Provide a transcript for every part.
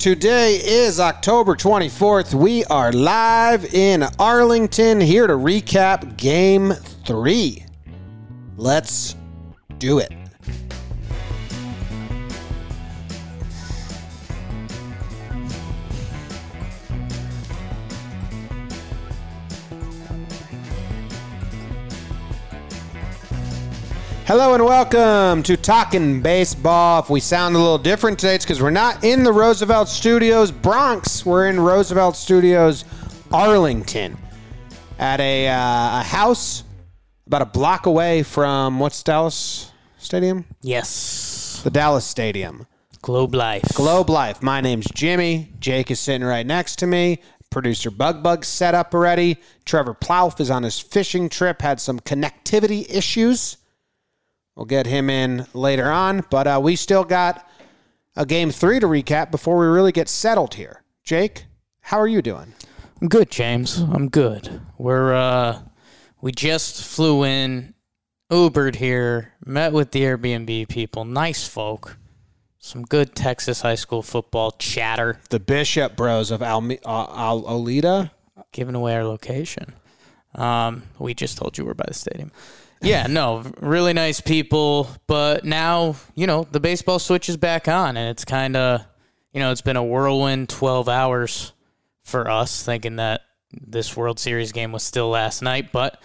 Today is October 24th. We are live in Arlington here to recap game three. Let's do it. Hello and welcome to Talking Baseball. If we sound a little different today, it's because we're not in the Roosevelt Studios Bronx. We're in Roosevelt Studios Arlington at a, uh, a house about a block away from what's Dallas Stadium? Yes. The Dallas Stadium. Globe Life. Globe Life. My name's Jimmy. Jake is sitting right next to me. Producer Bug Bug set up already. Trevor Plouffe is on his fishing trip, had some connectivity issues. We'll get him in later on, but uh, we still got a game three to recap before we really get settled here. Jake, how are you doing? I'm good, James. I'm good. We're uh we just flew in, Ubered here, met with the Airbnb people, nice folk. Some good Texas high school football chatter, The Bishop Bros of Alme- uh, Al Olida. giving away our location. Um, we just told you we're by the stadium. Yeah, no, really nice people. But now, you know, the baseball switch is back on, and it's kind of, you know, it's been a whirlwind 12 hours for us, thinking that this World Series game was still last night. But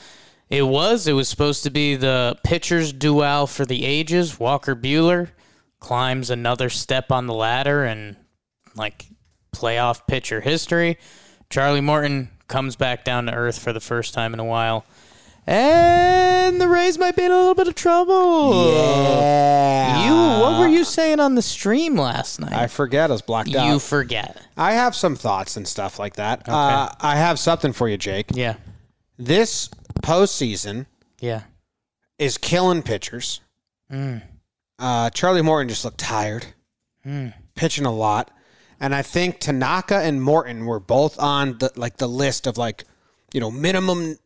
it was. It was supposed to be the pitchers' duel for the ages. Walker Buehler climbs another step on the ladder and, like, playoff pitcher history. Charlie Morton comes back down to earth for the first time in a while. And the Rays might be in a little bit of trouble. Yeah. You, what were you saying on the stream last night? I forget. I was blocked out. you forget. I have some thoughts and stuff like that. Uh, I have something for you, Jake. Yeah. This postseason Yeah. is killing pitchers. Mm. Uh, Charlie Morton just looked tired, pitching a lot, and I think Tanaka and Morton were both on the like the list of like you know minimum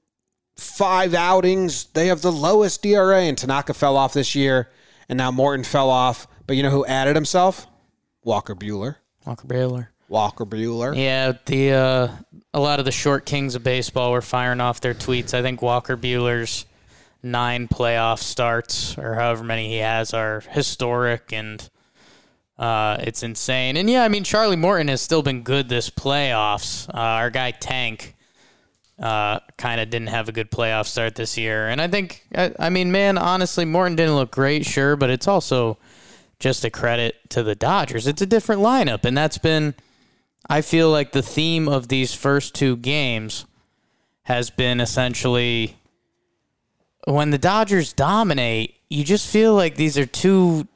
five outings. They have the lowest DRA, and Tanaka fell off this year, and now Morton fell off. But you know who added himself? Walker Buehler. Walker Buehler. Walker Buehler. Yeah, the uh, a lot of the short kings of baseball were firing off their tweets. I think Walker Buehler's nine playoff starts or however many he has are historic and uh, it's insane. And yeah, I mean Charlie Morton has still been good this playoffs. Uh, our guy Tank uh, kind of didn't have a good playoff start this year, and I think I, I mean man, honestly, Morton didn't look great, sure, but it's also just a credit to the Dodgers. It's a different lineup, and that's been. I feel like the theme of these first two games has been essentially when the Dodgers dominate, you just feel like these are two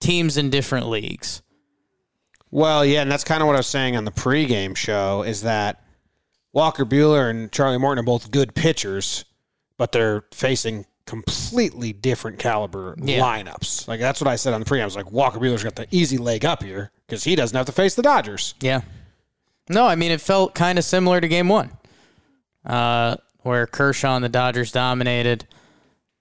teams in different leagues. Well, yeah, and that's kind of what I was saying on the pregame show is that Walker Buehler and Charlie Morton are both good pitchers, but they're facing completely different caliber Yeah. lineups. Like that's what I said on the pregame. I was like, Walker Buehler's got the easy leg up here because he doesn't have to face the Dodgers. Yeah. No, I mean it felt kind of similar to game one, uh, where Kershaw and the Dodgers dominated,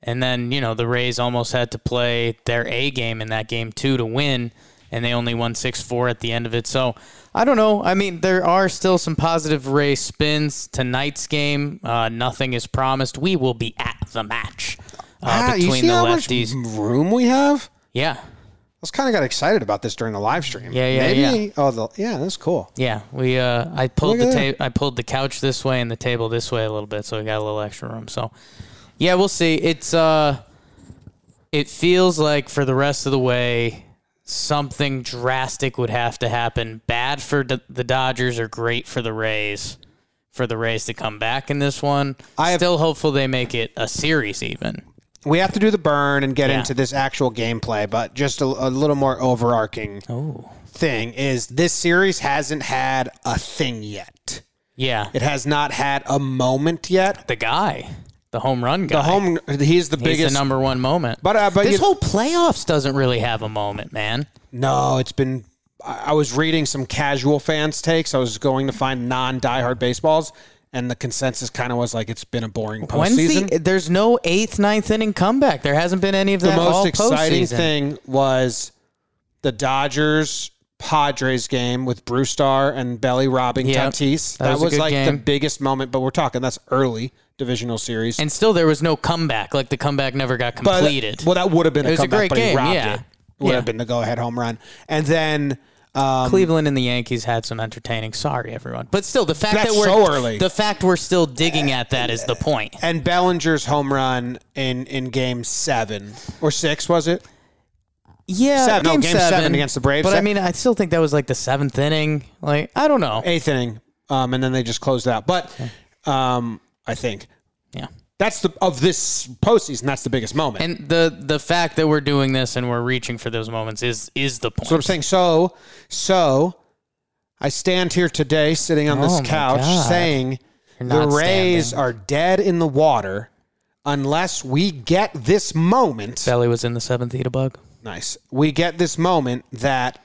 and then you know the Rays almost had to play their A game in that game too to win, and they only won six four at the end of it. So I don't know. I mean there are still some positive Ray spins tonight's game. Uh, nothing is promised. We will be at the match uh, Ah, you between see the how lefties. much room we have? Yeah. I was kind of got excited about this during the live stream. Yeah, yeah, Maybe, yeah. Oh, the, yeah, that's cool. Yeah, we uh, I pulled Look the ta- I pulled the couch this way and the table this way a little bit, so we got a little extra room. So, yeah, we'll see. It's uh, it feels like for the rest of the way, something drastic would have to happen. Bad for the, the Dodgers or great for the Rays. For the Rays to come back in this one, I have- still hopeful they make it a series even. We have to do the burn and get Yeah. into this actual gameplay, but just a, a little more overarching Oh, thing is this series hasn't had a thing yet. yeah, It has not had a moment yet. the guy, the home run guy. The home, he's the He's biggest. the number one moment. But uh, but this you, whole playoffs doesn't really have a moment, man. no, it's been. I was reading some casual fans' takes. I was going to find non-diehard baseballs, and the consensus kind of was like it's been a boring postseason. the, there's no eighth, ninth inning comeback. There hasn't been any of the that all most exciting postseason. thing was the Dodgers Padres game with Brusdar and Belly robbing Yep. Tatis. That That, was was, like the biggest moment, but we're talking that's early divisional series. And still, there was no comeback. Like the comeback never got But- completed. well, that would have been It a was a great but he game, robbed yeah. it. Would Yeah. have been the go-ahead home run. And then um, Cleveland and the Yankees had some entertaining. Sorry, everyone, but still, the fact that we're so early. the fact we're still digging at that is the point. and Bellinger's home run in in game seven or six was it? Yeah, Seven- no, game, game seven against the Braves. But I mean, I still think that was like the seventh inning. Like I don't know. Eighth inning, um, and then they just closed it out. But um, I think Yeah. that's the of this postseason. That's the biggest moment. And the the fact that we're doing this and we're reaching for those moments is is the point. So I'm saying so so I stand here today sitting on Oh this couch God. saying the Rays standing. are dead in the water unless we get this moment. Belly was in the seventh eat a bug. Nice. We get this moment that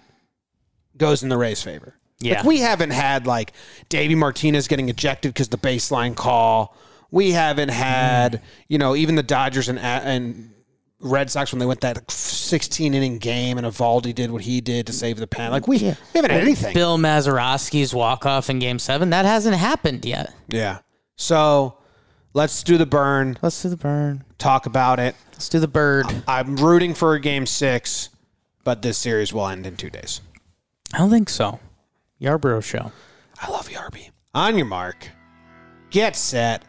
goes in the Rays' favor. Yeah. Like we haven't had like Davey Martinez getting ejected because the baseline call. We haven't had, you know, even the Dodgers and uh, and Red Sox when they went that 16 inning game and Eovaldi did what he did to save the pen. Like we, we haven't had anything. Bill Mazeroski's walk off in Game Seven that hasn't happened yet. Yeah. So let's do the burn. Let's do the burn. Talk about it. Let's do the bird. I'm rooting for a game six, but this series will end in two days. I don't think so. Yarbrough show. I love Yarby. On your mark, get set,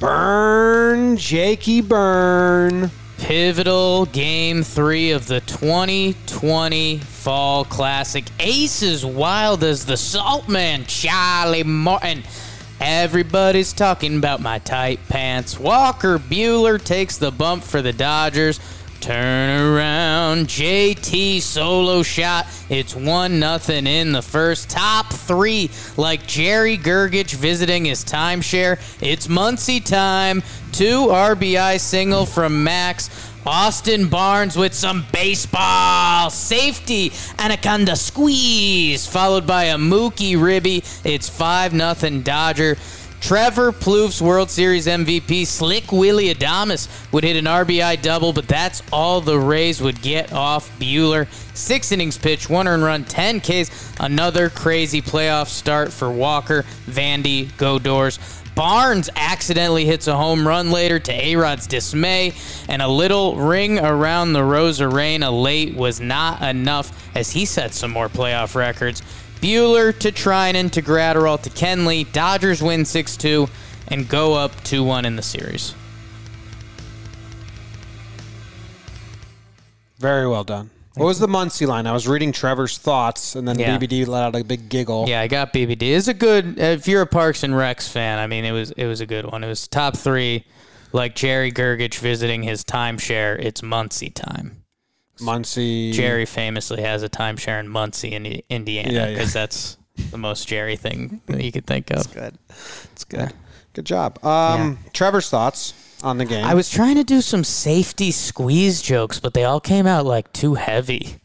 burn, Jakey, burn. Pivotal game three of the 2020 Fall Classic. Aces wild as the Saltman, Charlie Morton. Everybody's talking about my tight pants. Walker Buehler takes the bump for the Dodgers. Turn around, JT solo shot. It's one nothing in the first. Top three, like Jerry Gergich visiting his timeshare. It's Muncie time. Two RBI single from Max. Austin Barnes with some baseball safety. Anaconda squeeze, followed by a Mookie Ribby. It's 5 0 Dodger. Trevor Plouffe's World Series MVP, Slick Willie Adames, would hit an RBI double, but that's all the Rays would get off Buehler. Six innings pitch, one earned run, 10 Ks. Another crazy playoff start for Walker, Vandy, go doors. Barnes accidentally hits a home run later to A Rod's dismay, and a little ring around the Rosarena late was not enough as he set some more playoff records. Buehler to Treinen to Graterol to Kenley. Dodgers win 6 2 and go up 2 1 in the series. Very well done. What was the Muncie line? I was reading Trevor's thoughts, and then Yeah. BBD let out a big giggle. Yeah, I got BBD. It's a good. If you're a Parks and Recs fan, I mean, it was it was a good one. It was top three, like Jerry Gergich visiting his timeshare. It's Muncie time. Muncie. Jerry famously has a timeshare in Muncie, in Indiana, Yeah, yeah. because that's the most Jerry thing that you could think of. Good. It's good. Good job. Um, Trevor's thoughts on the game. I was trying to do some safety squeeze jokes, but they all came out like too heavy.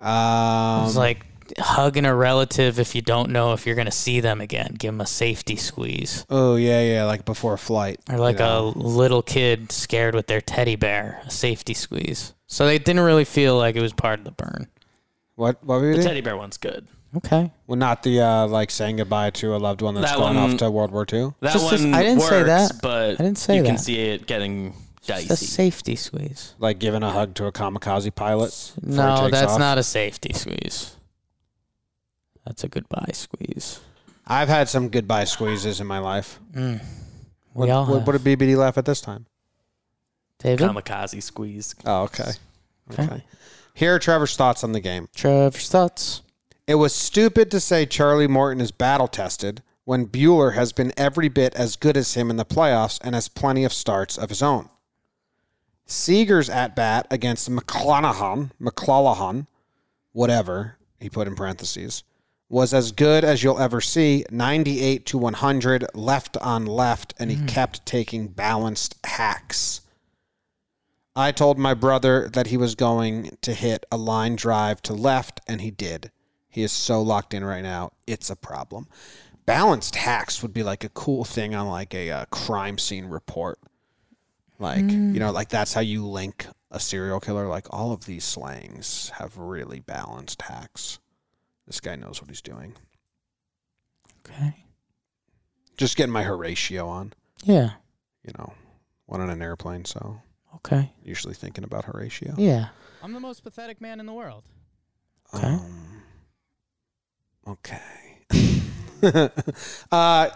Um, It's like hugging a relative if you don't know if you're going to see them again. Give them a safety squeeze. oh yeah, yeah, like before a flight. Or like you a little kid scared with their teddy bear, a safety squeeze. So they didn't really feel like it was part of the burn. what? What were you The doing? teddy bear one's good. Okay. Well, not the uh, like saying goodbye to a loved one that's That going one- off to World War II. That Just as- one I didn't works, say that. but I didn't say you can that. see it getting Just a dicey. safety squeeze. Like giving a hug to a kamikaze pilot. before he No, takes that's off. not a safety squeeze. That's a goodbye squeeze. I've had some goodbye squeezes in my life. We What, all what, have. what did BBD laugh at this time? David? Kamikaze squeeze. Oh, okay. Okay. Okay. Here are Trevor's thoughts on the game. Trevor's thoughts. It was stupid to say Charlie Morton is battle tested when Buehler has been every bit as good as him in the playoffs and has plenty of starts of his own. Seager's at bat against McClanahan, McClanahan, whatever he put in parentheses, was as good as you'll ever see 98 to 100 left on left, and he mm. kept taking balanced hacks. I told my brother that he was going to hit a line drive to left, and he did. He is so locked in right now. It's a problem. Balanced hacks would be like a cool thing on like a uh, crime scene report. Like, you know, like that's how you link a serial killer. Like all of these slangs have really balanced hacks. This guy knows what he's doing. Okay. Just getting my Horatio on. Yeah. You know, one on an airplane, so Okay. usually thinking about Horatio. Yeah. I'm the most pathetic man in the world. Okay. Um, okay. uh,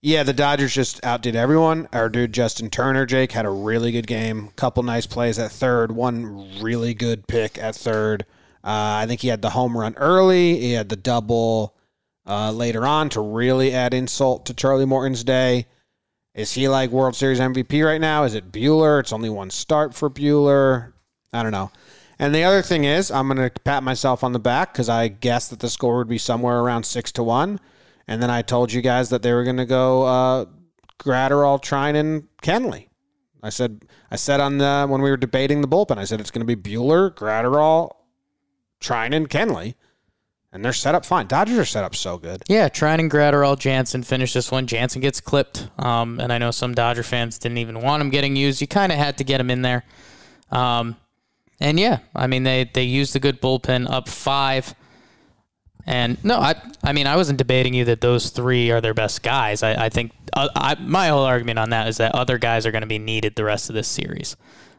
yeah, the Dodgers just outdid everyone. Our dude Justin Turner, Jake, had a really good game. Couple nice plays at third. One really good pick at third. Uh, I think he had the home run early. He had the double uh, later on to really add insult to Charlie Morton's day. Is he like World Series MVP right now? Is it Buehler? It's only one start for Buehler. I don't know. And the other thing is, I'm going to pat myself on the back because I guessed that the score would be somewhere around six to one, and then I told you guys that they were going to go uh, Graterol, and Kenley. I said, I said on the when we were debating the bullpen, I said it's going to be Buehler, Graterol, Trine, and Kenley, and they're set up fine. Dodgers are set up so good. Yeah, Trine and Graterol, Jansen finish this one. Jansen gets clipped, um, and I know some Dodger fans didn't even want him getting used. You kind of had to get him in there. Um, and yeah, I mean they they used the good bullpen up five. And no, I I mean I wasn't debating you that those three are their best guys. I, I think uh, I, my whole argument on that is that other guys are going to be needed the rest of this series.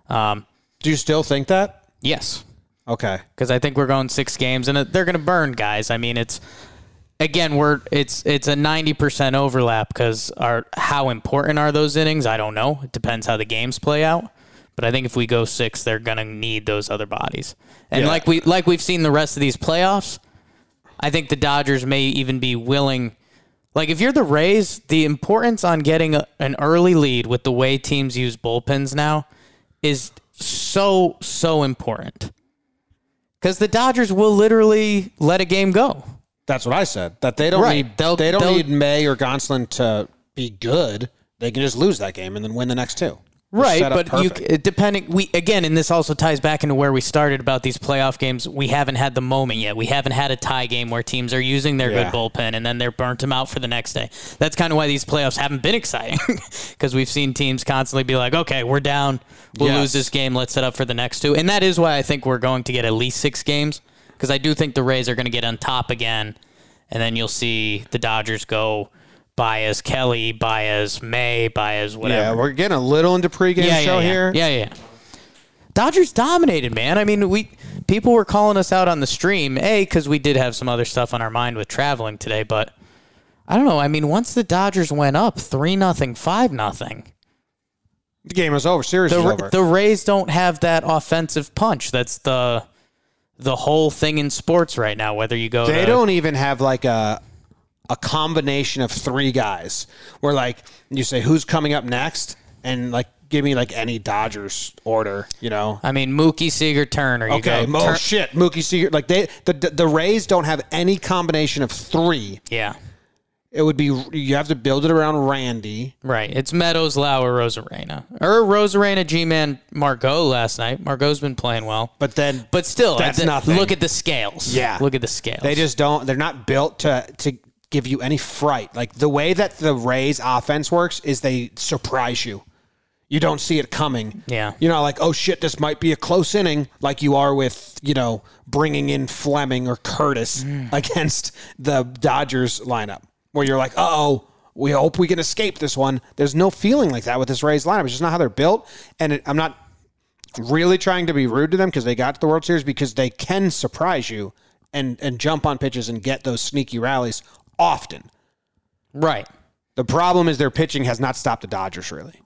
Um, Do you still think that? yes, Okay. because I think we're going six games and they're going to burn guys. I mean, it's again we're it's it's a ninety percent overlap because our how important are those innings? I don't know. It depends how the games play out. But I think if we go six, they're going to need those other bodies. And Yeah. like we like we've seen the rest of these playoffs, I think the Dodgers may even be willing. Like if you're the Rays, the importance on getting a, an early lead with the way teams use bullpens now is so so important. Because the Dodgers will literally let a game go. That's what I said. That they don't Right. need They'll- they don't need May or Gonsolin to be good. They can just lose that game and then win the next two. Right, but you depending we again, and this also ties back into where we started about these playoff games. We haven't had the moment yet. We haven't had a tie game where teams are using their Yeah. good bullpen and then they're burnt them out for the next day. That's kind of why these playoffs haven't been exciting because we've seen teams constantly be like, "Okay, we're down. We'll Yes. lose this game. Let's set up for the next two. And that is why I think we're going to get at least six games because I do think the Rays are going to get on top again, and then you'll see the Dodgers go. Baez Kelly, Baez May, Baez whatever. yeah, we're getting a little into pregame yeah, show yeah, yeah. here. Yeah, yeah. Dodgers dominated, man. I mean, we people were calling us out on the stream, a because we did have some other stuff on our mind with traveling today, but I don't know. I mean, once the Dodgers went up three nothing, five nothing, The game is over. Series the is over. the Rays don't have that offensive punch. That's the the whole thing in sports right now. Whether you go, they to, don't even have like a a combination of three guys where like you say who's coming up next and like give me like any Dodgers order, you know. I mean, Mookie Seager Turner. You Okay, go, oh Tur- shit, Mookie Seager. Like they, the the Rays don't have any combination of three. yeah, It would be you have to build it around Randy. Right. It's Meadows, Lauer, Rosarena. Or Rosarena, G-Man, Margot last night. Margot's been playing well. But then, But still, That's th- nothing. look at the scales. Yeah. Look at the scales. they just don't. They're not built to to give you any fright. Like the way that the Rays offense works is they surprise you. You don't see it coming. Yeah. You're not like, oh shit, this might be a close inning, like you are with you know bringing in Fleming or Curtiss Mm. against the Dodgers lineup, where you're like, uh oh. We hope we can escape this one. There's no feeling like that with this Rays lineup. It's just not how they're built. And it, I'm not really trying to be rude to them because they got to the World Series because they can surprise you and and jump on pitches and get those sneaky rallies often. right. The problem is their pitching has not stopped the Dodgers really.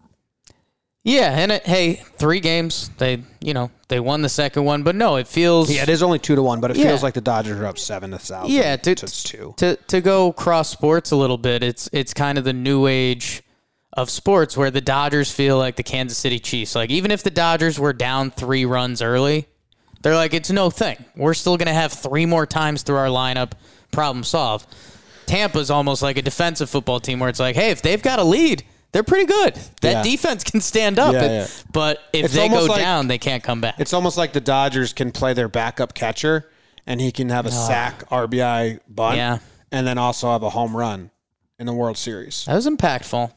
Yeah, and it, hey, three games. They, you know, they won the second one, but no, it feels Yeah, it is only two to one, but it Yeah. feels like the Dodgers are up seven to thousand. Yeah, to, so it's two. To to go cross sports a little bit, it's it's kind of the new age of sports where the Dodgers feel like the Kansas City Chiefs. Like even if the Dodgers were down three runs early, they're like it's no thing. We're still gonna have three more times through our lineup. Problem solved. Tampa's almost like a defensive football team where it's like, hey, if they've got a lead, they're pretty good. That Yeah. defense can stand up. Yeah, yeah. But if It's they go like- down, they can't come back. It's almost like the Dodgers can play their backup catcher and he can have a sack RBI bunt Yeah. and then also have a home run in the World Series. That was impactful.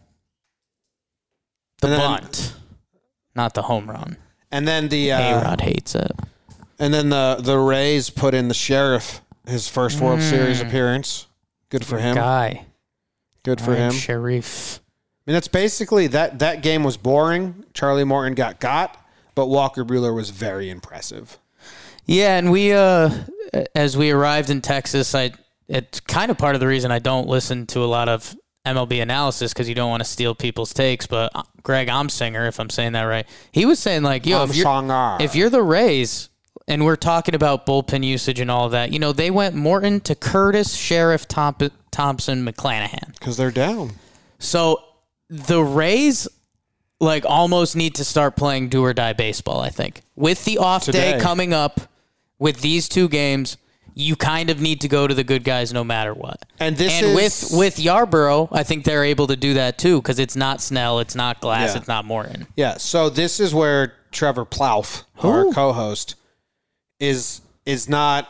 The And then- bunt, not the home run. And then the A uh, Rod hates it. and then the the Rays put in the sheriff his first World Series appearance. Good for him. Guy. Good for Ryan him. Sharif. I mean, that's basically that. That game was boring. Charlie Morton got got, but Walker Buehler was very impressive. Yeah, and we uh as we arrived in Texas, I it's kind of part of the reason I don't listen to a lot of MLB analysis because you don't want to steal people's takes. But uh, Greg Amsinger, if I'm saying that right, he was saying like, yo, if you're, if you're the Rays and we're talking about bullpen usage and all that, you know, they went Morton to Curtiss, Sherriff, Thomp- Thompson, McClanahan. Because they're down. So the Rays like almost need to start playing do or die baseball, I think. With the off day coming up with these two games, you kind of need to go to the good guys no matter what. And this and is- with with Yarbrough, I think they're able to do that too because it's not Snell, it's not Glass, Yeah. it's not Morton. Yeah. So this is where Trevor Plouffe, our co-host, is is not.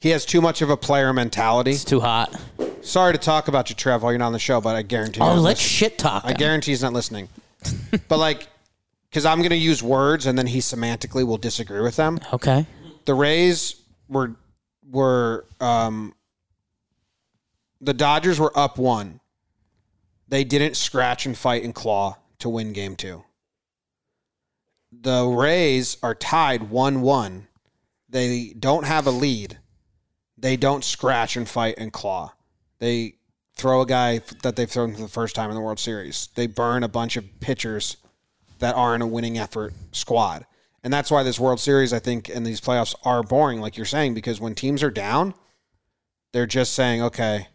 He has too much of a player mentality. It's too hot. Sorry to talk about you, Trev, while you're not on the show, but I guarantee. Oh, let's shit talk. I him. guarantee he's not listening. but like, because I'm going to use words, and then he semantically will disagree with them. Okay. the Rays were were um the Dodgers were up one. They didn't scratch and fight and claw to win game 2. The Rays are tied 1-1. They don't have a lead. They don't scratch and fight and claw. They throw a guy that they've thrown for the first time in the World Series. They burn a bunch of pitchers that aren't a winning effort squad. And that's why this World Series, I think, and these playoffs are boring, like you're saying, because when teams are down, they're just saying, okay,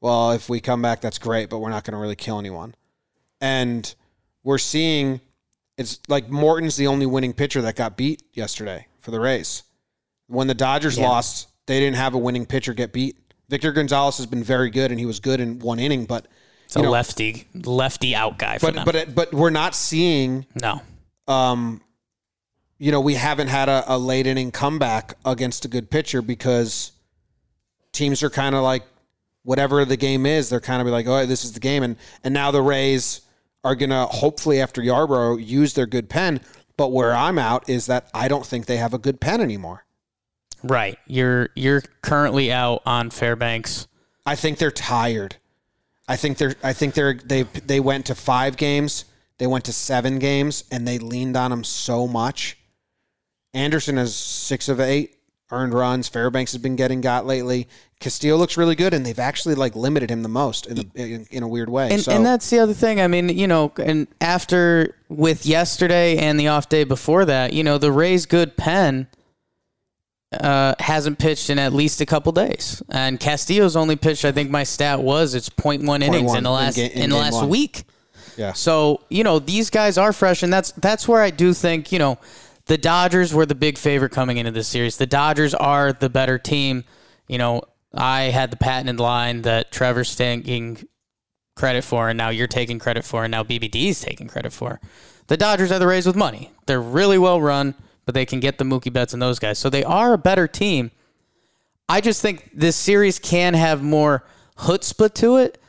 well, if we come back, that's great, but we're not going to really kill anyone. And we're seeing it's like Morton's the only winning pitcher that got beat yesterday for the Rays. When the Dodgers Yeah. lost, they didn't have a winning pitcher get beat. Victor Gonzalez has been very good, and he was good in one inning, but It's a know, lefty lefty out guy but but but we're not seeing no. um, you know, we haven't had a, a late inning comeback against a good pitcher because teams are kind of like whatever the game is, they're kind of like, oh, this is the game, and and now the Rays are gonna hopefully after Yarbrough use their good pen. But where I'm out is that I don't think they have a good pen anymore. Right. You're you're currently out on Fairbanks. I think they're tired. I think they're. I think they're. They they went to five games. They went to seven games, and they leaned on them so much. Anderson has six of eight earned runs. Fairbanks has been getting got lately. Castillo looks really good, and they've actually like limited him the most in a, in, in a weird way. And, so and that's the other thing. I mean, you know, and after with yesterday and the off day before that, you know, the Rays' good pen uh, hasn't pitched in at least a couple days, and Castillo's only pitched. I think my stat was it's 0.1 innings in the in last ga- in in, the last one. week. yeah. So you know these guys are fresh, and that's that's where I do think you know the Dodgers were the big favorite coming into this series. The Dodgers are the better team. You know, I had the patented line that Trevor's taking credit for, and now you're taking credit for, and now BBD's taking credit for. The Dodgers are the Rays with money. They're really well run, but they can get the Mookie Betts and those guys. So they are a better team. I just think this series can have more chutzpah to it,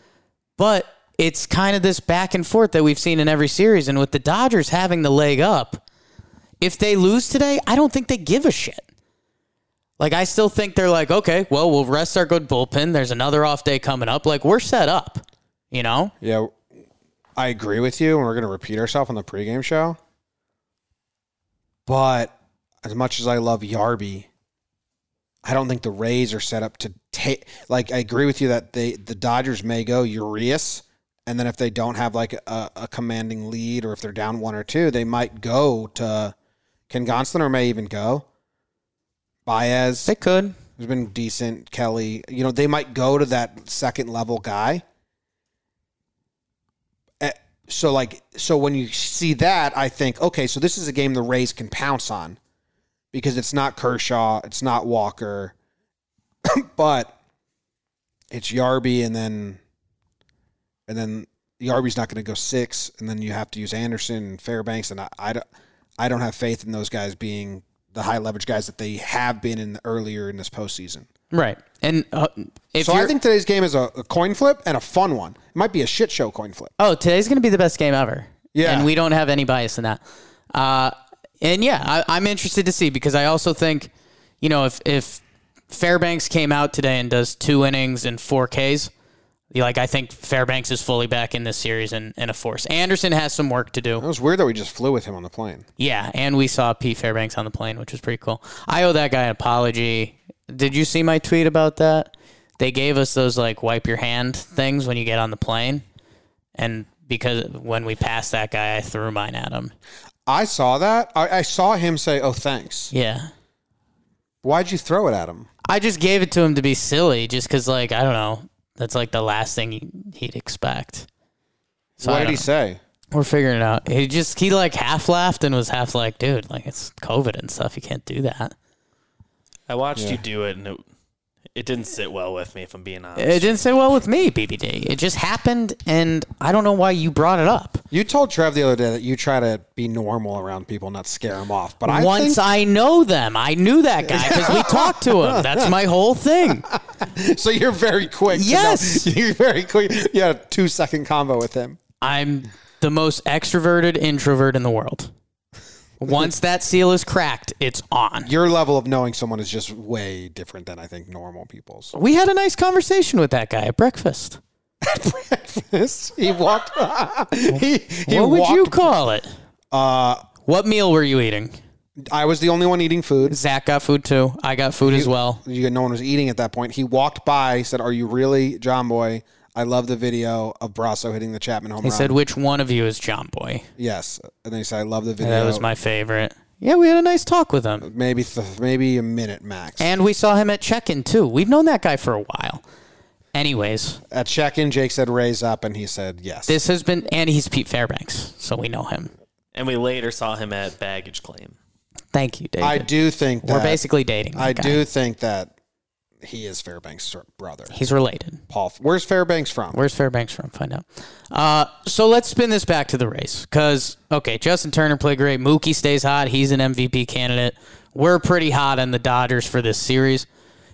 but it's kind of this back and forth that we've seen in every series. And with the Dodgers having the leg up, if they lose today, I don't think they give a shit. Like, I still think they're like, okay, well, we'll rest our good bullpen. There's another off day coming up. Like, we're set up, you know? Yeah, I agree with you, and we're going to repeat ourselves on the pregame show. But as much as I love Yarby, I don't think the Rays are set up to take. Like, I agree with you that they the Dodgers may go Urias, and then if they don't have like a, a commanding lead, or if they're down one or two, they might go to Ken Gonsolin, may even go Baez They could. has been decent. Kelly, you know, they might go to that second level guy. So like, so when you see that, I think, okay, so this is a game the Rays can pounce on because it's not Kershaw, it's not Walker, but it's Yarby, and then and then Yarby's not going to go six, and then you have to use Anderson and Fairbanks, and I, I don't, I don't have faith in those guys being the high leverage guys that they have been in earlier in this postseason. Right. And uh, if so I think today's game is a, a coin flip and a fun one. It might be a shit show coin flip. Oh, today's going to be the best game ever. Yeah. And we don't have any bias in that. Uh, and yeah, I, I'm interested to see because I also think, you know, if, if Fairbanks came out today and does two innings and four Ks. Like I think Fairbanks is fully back in this series and in a force. Anderson has some work to do. It was weird that we just flew with him on the plane. Yeah, and we saw Pete Fairbanks on the plane, which was pretty cool. I owe that guy an apology. Did you see my tweet about that? They gave us those like wipe your hand things when you get on the plane, and because when we passed that guy, I threw mine at him. I saw that. I, I saw him say, "Oh, thanks." Yeah, Why'd you throw it at him? I just gave it to him to be silly, just because like I don't know, that's like the last thing he- he'd expect. So what did he know. say? We're figuring it out. He just he like half laughed and was half like, dude, like it's COVID and stuff. You can't do that. I watched Yeah. you do it, and it, it didn't sit well with me, if I'm being honest. It didn't sit well with me, BBD. It just happened, and I don't know why you brought it up. You told Trev the other day that you try to be normal around people, not scare them off. But I Once think, I know them, I knew that guy because we talked to him. That's my whole thing. so you're very quick. Yes. you're very quick. You had a two second combo with him. I'm the most extroverted introvert in the world. Once that seal is cracked, it's on. Your level of knowing someone is just way different than I think normal people's. We had a nice conversation with that guy at breakfast. At breakfast, he walked. he, he what would walked, you call it? Uh, What meal were you eating? I was the only one eating food. Zach got food too. I got food as well. You, no one was eating at that point. He walked by, said, "Are you really Jomboy?" I love the video of Brosseau hitting the Chapman home He run. said, "Which one of you is Jomboy?" yes, and then he said, "I love the video." That was my favorite. Yeah, we had a nice talk with him. maybe th- maybe a minute max. And we saw him at check-in too. We've known that guy for a while. Anyways, At check-in, Jake said, "Raise up," and he said, "Yes." this has been and he's Pete Fairbanks, so we know him. and we later saw him at baggage claim. Thank you, David. I do think that We're basically dating. that I guy. do think that he is Fairbanks' brother. He's related. Paul, where's Fairbanks from? Where's Fairbanks from? Find out. Uh, so let's spin this back to the race. Because, okay, Justin Turner played great. Mookie stays hot. He's an MVP candidate. We're pretty hot on the Dodgers for this series.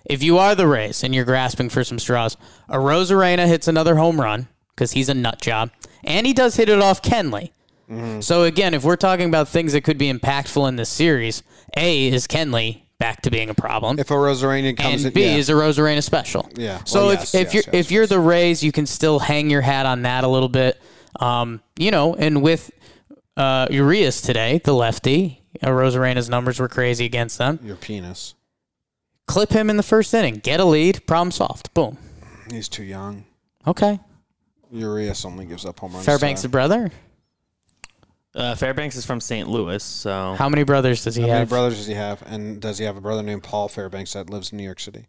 If you are the Rays and you're grasping for some straws, Arozarena hits another home run because he's a nut job. And he does hit it off Kenley. So, again, if we're talking about things that could be impactful in this series, A, is Kenley back to being a problem? If a Rosaranian comes and in, B yeah. is Arozarena special. Yeah. So Well, if, yes, if yes, you're yes, if you're the Rays, you can still hang your hat on that a little bit. Um, you know, and with uh, Urias today, the lefty, uh, Rosarena's numbers were crazy against them. your penis. Clip him in the first inning, get a lead, problem solved. Boom. He's too young. Okay. Urias only gives up home runs. Fairbanks' brother. Uh, Fairbanks is from St. Louis, so How many brothers does he have? How many have? brothers does he have? And does he have a brother named Paul Fairbanks that lives in New York City?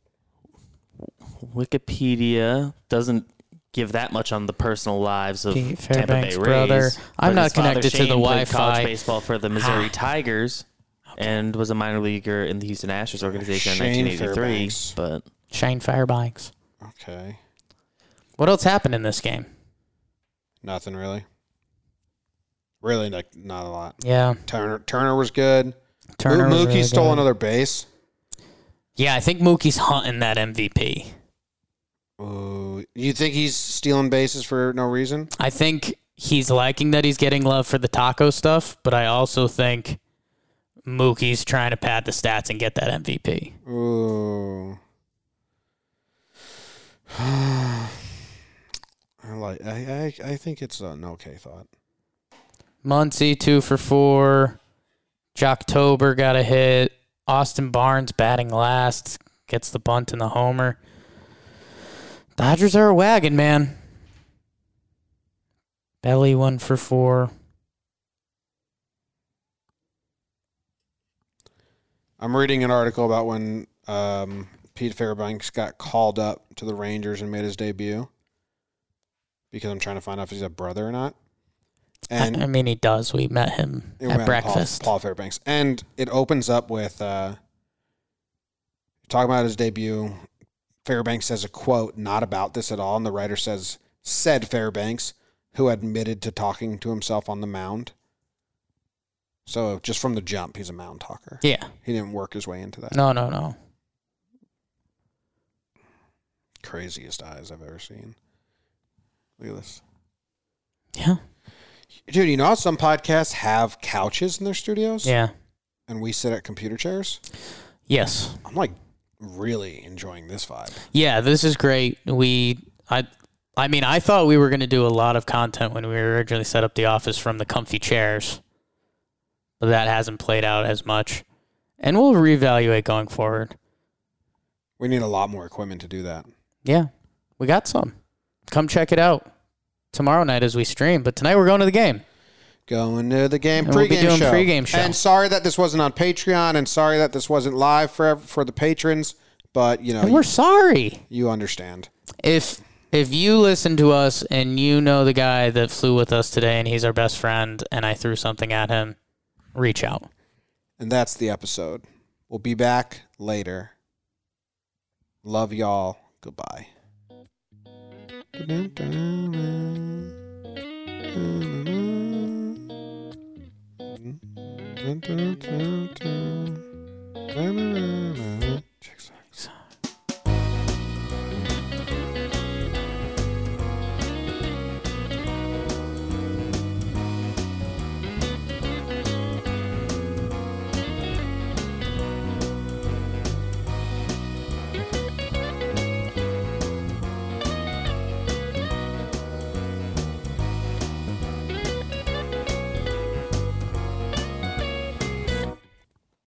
Wikipedia doesn't give that much on the personal lives of Pete Tampa Fairbanks' Bay brother. Rays. I'm but not his father, connected to Shane, the played Wi-Fi. College baseball for the Missouri Ah. Tigers, and was a minor leaguer in the Houston Astros organization Shane in 1983. Fairbanks. But Shane Fairbanks. Okay. What else happened in this game? Nothing really. Really, like not a lot. Yeah, Turner Turner was good. Turner. Mookie really stole good. another base. Yeah, I think Mookie's hunting that MVP. Ooh, you think he's stealing bases for no reason? I think he's liking that he's getting love for the taco stuff, but I also think Mookie's trying to pad the stats and get that MVP. Ooh. I like. I, I I think it's an okay thought. Muncy two for four. Jocktober got a hit. Austin Barnes batting last gets the bunt and the homer. Dodgers are a wagon, man. Belly one for four. I'm reading an article about when um, Pete Fairbanks got called up to the Rangers and made his debut because I'm trying to find out if he's a brother or not. And I, mean, he does. We met him at breakfast. Paul, Paul Fairbanks, and it opens up with uh, talking about his debut. Fairbanks says a quote not about this at all, and the writer says said Fairbanks, who admitted to talking to himself on the mound. So just from the jump, he's a mound talker. Yeah. He didn't work his way into that. No, no, no. Craziest eyes I've ever seen. Look at this. Yeah. Dude, you know how some podcasts have couches in their studios? Yeah. And we sit at computer chairs? Yes. I'm like really enjoying this vibe. Yeah, this is great. We I I mean, I thought we were going to do a lot of content when we originally set up the office from the comfy chairs. But that hasn't played out as much. And we'll reevaluate going forward. We need a lot more equipment to do that. Yeah. We got some. Come check it out tomorrow night as we stream, but tonight we're going to the game. Going to the game And we'll pregame be doing show. pregame show. And sorry that this wasn't on Patreon, and sorry that this wasn't live for for the patrons. But you know, And we're sorry. you understand. if if you listen to us and you know the guy that flew with us today and he's our best friend and I threw something at him, reach out. And that's the episode. We'll be back later. Love y'all. Goodbye. Mm-hmm.